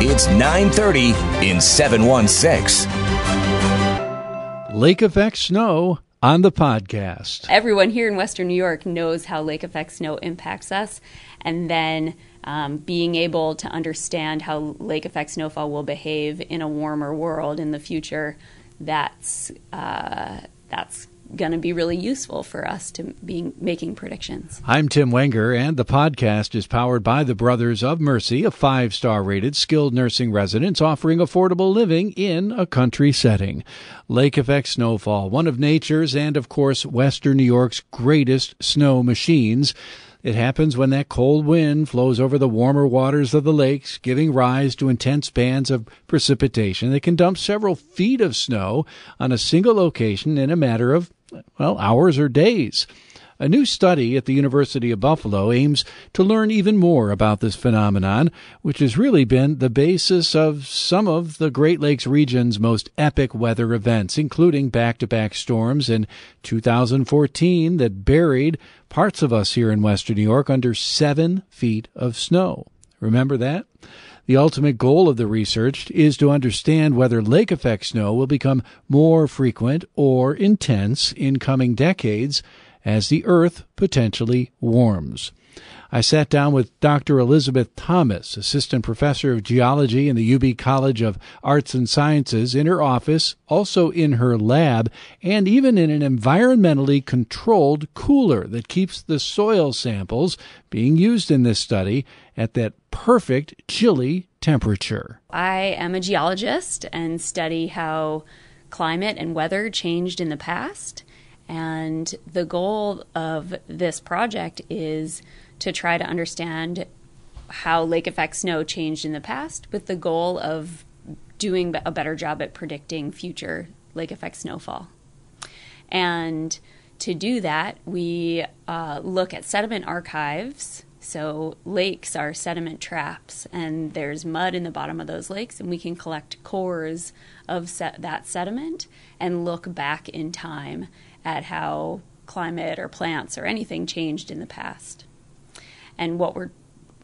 It's 9:30 in 716. Lake Effect Snow on the podcast. Everyone here in Western New York knows how lake effect snow impacts us, and then um, being able to understand how lake effect snowfall will behave in a warmer world in the future, that's uh, that's going to be really useful for us to be making predictions. I'm Tim Wenger, and the podcast is powered by the Brothers of Mercy, a five star rated skilled nursing residence offering affordable living in a country setting. Lake Effect Snowfall, one of nature's and, of course, Western New York's greatest snow machines. It happens when that cold wind flows over the warmer waters of the lakes, giving rise to intense bands of precipitation that can dump several feet of snow on a single location in a matter of, well, hours or days. A new study at the University of Buffalo aims to learn even more about this phenomenon, which has really been the basis of some of the Great Lakes region's most epic weather events, including back to back storms in 2014 that buried parts of us here in Western New York under seven feet of snow. Remember that? The ultimate goal of the research is to understand whether lake effect snow will become more frequent or intense in coming decades as the Earth potentially warms. I sat down with Dr. Elizabeth Thomas, Assistant Professor of Geology in the UB College of Arts and Sciences, in her office, also in her lab, and even in an environmentally controlled cooler that keeps the soil samples being used in this study at that perfect chilly temperature. I am a geologist and study how climate and weather changed in the past. And the goal of this project is to try to understand how lake effect snow changed in the past with the goal of doing a better job at predicting future lake effect snowfall. And to do that, we uh, look at sediment archives. So, lakes are sediment traps, and there's mud in the bottom of those lakes, and we can collect cores of se- that sediment and look back in time at how climate or plants or anything changed in the past. And what we're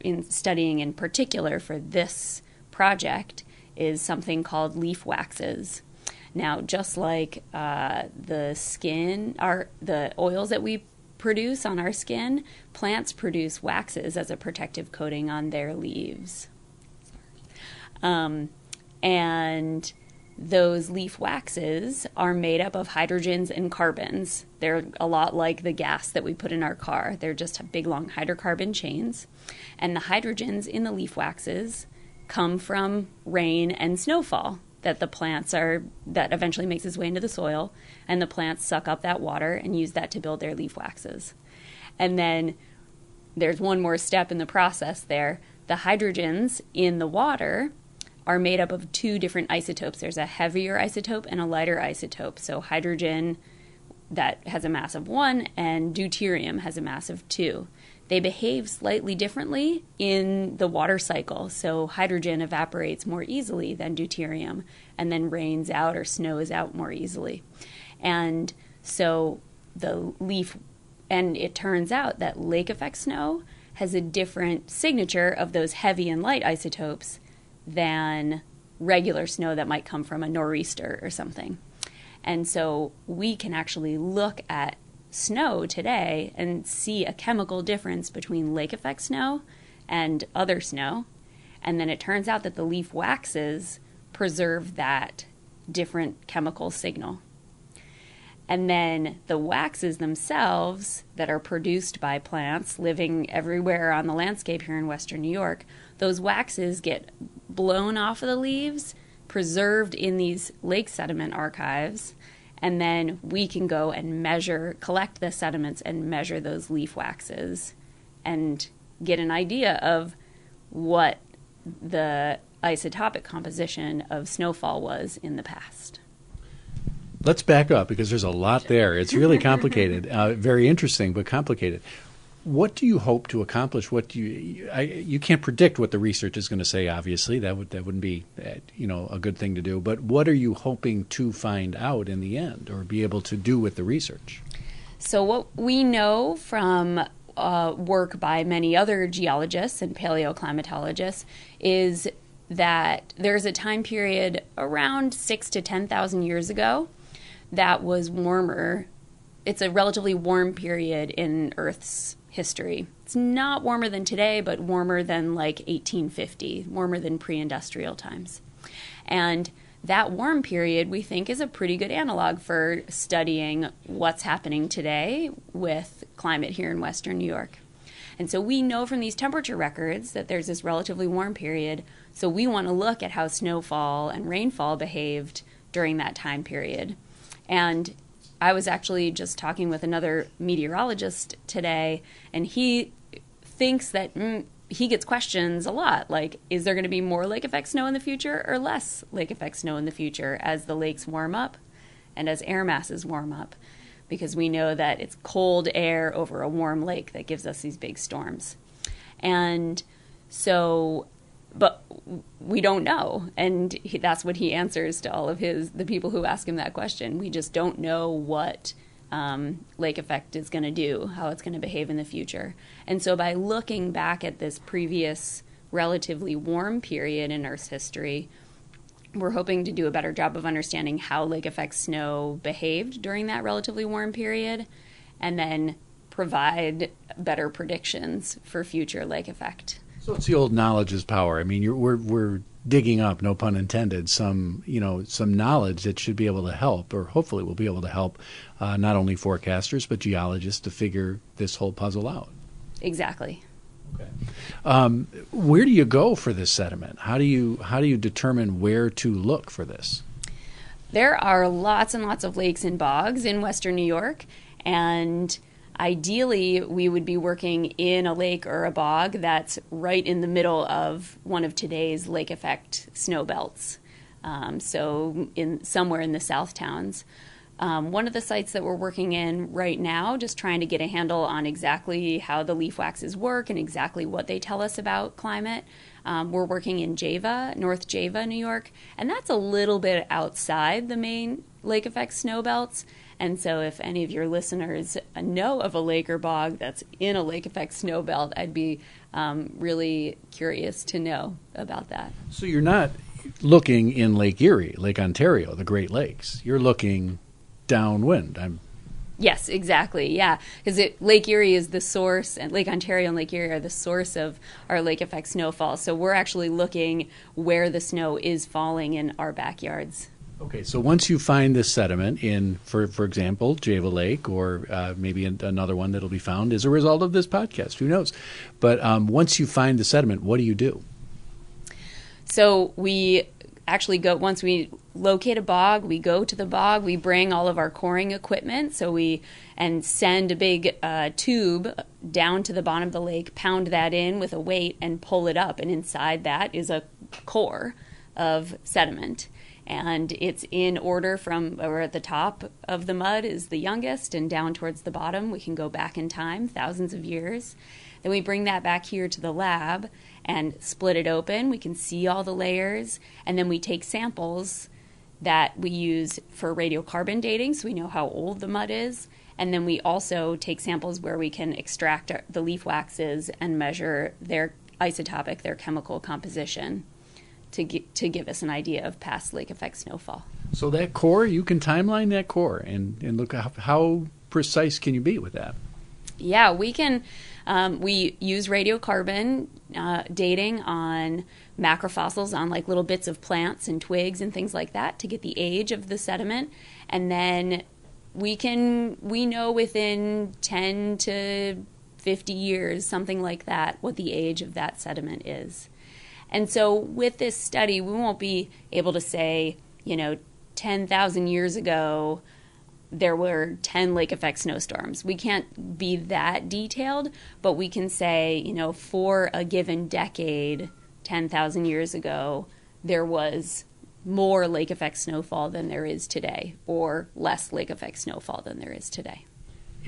in studying in particular for this project is something called leaf waxes. Now, just like uh, the skin, our the oils that we produce on our skin, plants produce waxes as a protective coating on their leaves. Um, and those leaf waxes are made up of hydrogens and carbons. They're a lot like the gas that we put in our car. They're just big, long hydrocarbon chains. And the hydrogens in the leaf waxes come from rain and snowfall that the plants are, that eventually makes its way into the soil. And the plants suck up that water and use that to build their leaf waxes. And then there's one more step in the process there. The hydrogens in the water are made up of two different isotopes. There's a heavier isotope and a lighter isotope. So hydrogen that has a mass of 1 and deuterium has a mass of 2. They behave slightly differently in the water cycle. So hydrogen evaporates more easily than deuterium and then rains out or snows out more easily. And so the leaf and it turns out that lake effect snow has a different signature of those heavy and light isotopes than regular snow that might come from a nor'easter or something. And so we can actually look at snow today and see a chemical difference between lake effect snow and other snow. And then it turns out that the leaf waxes preserve that different chemical signal. And then the waxes themselves that are produced by plants living everywhere on the landscape here in Western New York, those waxes get blown off of the leaves, preserved in these lake sediment archives, and then we can go and measure, collect the sediments and measure those leaf waxes and get an idea of what the isotopic composition of snowfall was in the past. Let's back up because there's a lot there. It's really complicated, uh, very interesting, but complicated. What do you hope to accomplish? What do you I, you can't predict what the research is going to say. Obviously, that would that wouldn't be uh, you know a good thing to do. But what are you hoping to find out in the end, or be able to do with the research? So what we know from uh, work by many other geologists and paleoclimatologists is that there's a time period around six to ten thousand years ago that was warmer. It's a relatively warm period in Earth's history. It's not warmer than today, but warmer than like 1850, warmer than pre industrial times. And that warm period we think is a pretty good analog for studying what's happening today with climate here in western New York. And so we know from these temperature records that there's this relatively warm period. So we want to look at how snowfall and rainfall behaved during that time period. And I was actually just talking with another meteorologist today, and he thinks that mm, he gets questions a lot like, is there going to be more lake effect snow in the future or less lake effect snow in the future as the lakes warm up and as air masses warm up? Because we know that it's cold air over a warm lake that gives us these big storms. And so but we don't know. And he, that's what he answers to all of his the people who ask him that question. We just don't know what um, lake effect is going to do how it's going to behave in the future. And so by looking back at this previous relatively warm period in earth's history we're hoping to do a better job of understanding how lake effect snow behaved during that relatively warm period and then provide better predictions for future lake effect so it's the old knowledge is power. I mean, we're we're digging up, no pun intended, some you know some knowledge that should be able to help, or hopefully will be able to help, uh, not only forecasters but geologists to figure this whole puzzle out. Exactly. Okay. Um, where do you go for this sediment? How do you how do you determine where to look for this? There are lots and lots of lakes and bogs in western New York, and Ideally, we would be working in a lake or a bog that's right in the middle of one of today's lake effect snow belts. Um, so, in somewhere in the South Towns. Um, one of the sites that we're working in right now, just trying to get a handle on exactly how the leaf waxes work and exactly what they tell us about climate. Um, we're working in Java, North Java, New York, and that's a little bit outside the main lake effect snow belts. And so, if any of your listeners know of a lake or bog that's in a lake effect snow belt, I'd be um, really curious to know about that. So, you're not looking in Lake Erie, Lake Ontario, the Great Lakes. You're looking downwind. I'm Yes, exactly. Yeah, because Lake Erie is the source, and Lake Ontario and Lake Erie are the source of our lake effect snowfall. So we're actually looking where the snow is falling in our backyards. Okay, so once you find this sediment in, for for example, Java Lake, or uh, maybe another one that'll be found as a result of this podcast, who knows? But um, once you find the sediment, what do you do? So we actually go once we locate a bog, we go to the bog, we bring all of our coring equipment, so we and send a big uh, tube down to the bottom of the lake, pound that in with a weight, and pull it up, and inside that is a core of sediment and it's in order from or at the top of the mud is the youngest and down towards the bottom we can go back in time thousands of years. Then we bring that back here to the lab and split it open. We can see all the layers. And then we take samples that we use for radiocarbon dating so we know how old the mud is. And then we also take samples where we can extract the leaf waxes and measure their isotopic their chemical composition to get, to give us an idea of past lake effect snowfall. So that core, you can timeline that core and, and look how, how precise can you be with that? Yeah, we can. Um, we use radiocarbon uh, dating on macrofossils, on like little bits of plants and twigs and things like that, to get the age of the sediment, and then we can we know within ten to fifty years, something like that, what the age of that sediment is. And so with this study, we won't be able to say, you know, 10,000 years ago, there were 10 lake effect snowstorms. We can't be that detailed, but we can say, you know, for a given decade, 10,000 years ago, there was more lake effect snowfall than there is today, or less lake effect snowfall than there is today.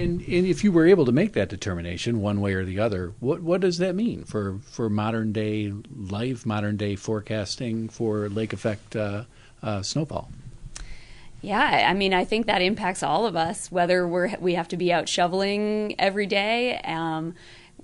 And, and if you were able to make that determination one way or the other, what what does that mean for, for modern day life, modern day forecasting for lake effect uh, uh, snowfall? Yeah, I mean, I think that impacts all of us, whether we're we have to be out shoveling every day. Um,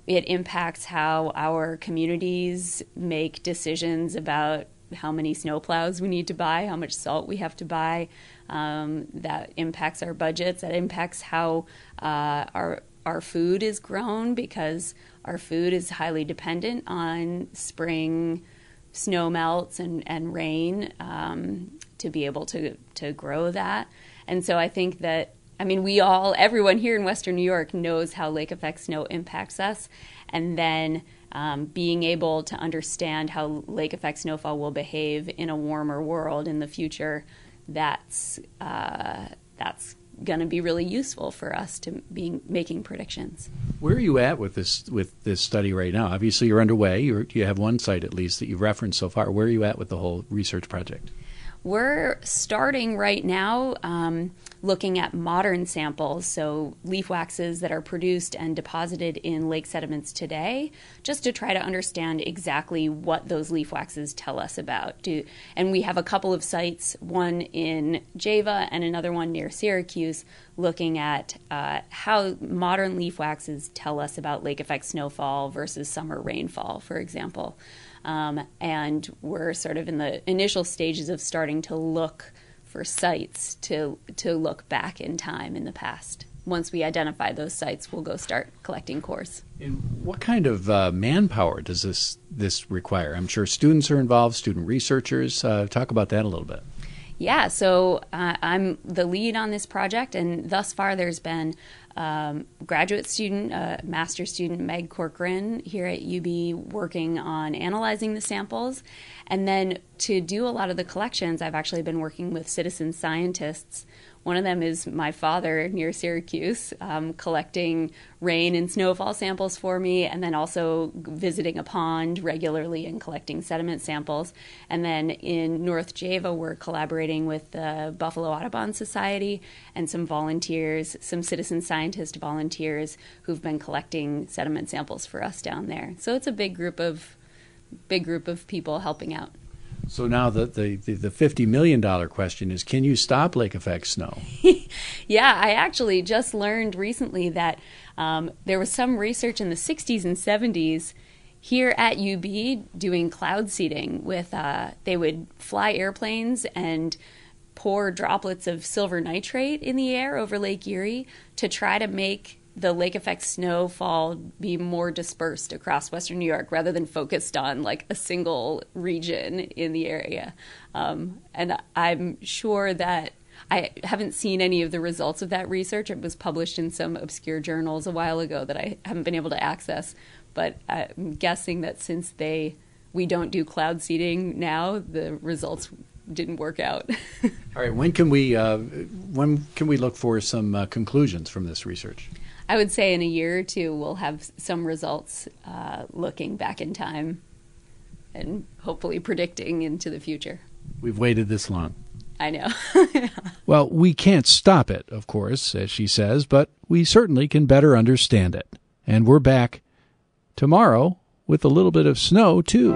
it impacts how our communities make decisions about how many snowplows we need to buy, how much salt we have to buy. Um, that impacts our budgets. That impacts how uh, our our food is grown because our food is highly dependent on spring snow melts and, and rain um, to be able to to grow that. And so I think that I mean we all everyone here in Western New York knows how lake effect snow impacts us, and then um, being able to understand how lake effect snowfall will behave in a warmer world in the future, that's uh, that's going to be really useful for us to be making predictions. Where are you at with this with this study right now? Obviously, you're underway. You're, you have one site at least that you've referenced so far. Where are you at with the whole research project? We're starting right now um, looking at modern samples, so leaf waxes that are produced and deposited in lake sediments today, just to try to understand exactly what those leaf waxes tell us about. Do, and we have a couple of sites, one in Java and another one near Syracuse, looking at uh, how modern leaf waxes tell us about lake effect snowfall versus summer rainfall, for example. Um, and we're sort of in the initial stages of starting to look for sites to to look back in time in the past. Once we identify those sites, we'll go start collecting cores. And what kind of uh, manpower does this this require? I'm sure students are involved, student researchers. Uh, talk about that a little bit. Yeah, so uh, I'm the lead on this project, and thus far there's been um, graduate student, uh, master student Meg Corcoran here at UB working on analyzing the samples. And then to do a lot of the collections, I've actually been working with citizen scientists one of them is my father near Syracuse, um, collecting rain and snowfall samples for me, and then also visiting a pond regularly and collecting sediment samples. And then in North Java, we're collaborating with the Buffalo Audubon Society and some volunteers, some citizen scientist volunteers who've been collecting sediment samples for us down there. So it's a big group of big group of people helping out. So now the, the, the, the $50 million question is can you stop lake effect snow? yeah, I actually just learned recently that um, there was some research in the 60s and 70s here at UB doing cloud seeding with, uh, they would fly airplanes and pour droplets of silver nitrate in the air over Lake Erie to try to make the lake effect snowfall be more dispersed across western New York rather than focused on like a single region in the area. Um, and I'm sure that I haven't seen any of the results of that research. It was published in some obscure journals a while ago that I haven't been able to access. But I'm guessing that since they we don't do cloud seeding now, the results didn't work out. All right, when can we uh, when can we look for some uh, conclusions from this research? I would say in a year or two we'll have some results uh, looking back in time and hopefully predicting into the future. We've waited this long. I know. well, we can't stop it, of course, as she says, but we certainly can better understand it. And we're back tomorrow with a little bit of snow too.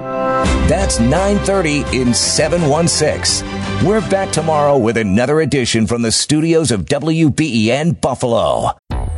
That's 9:30 in 716. We're back tomorrow with another edition from the studios of WBEN Buffalo.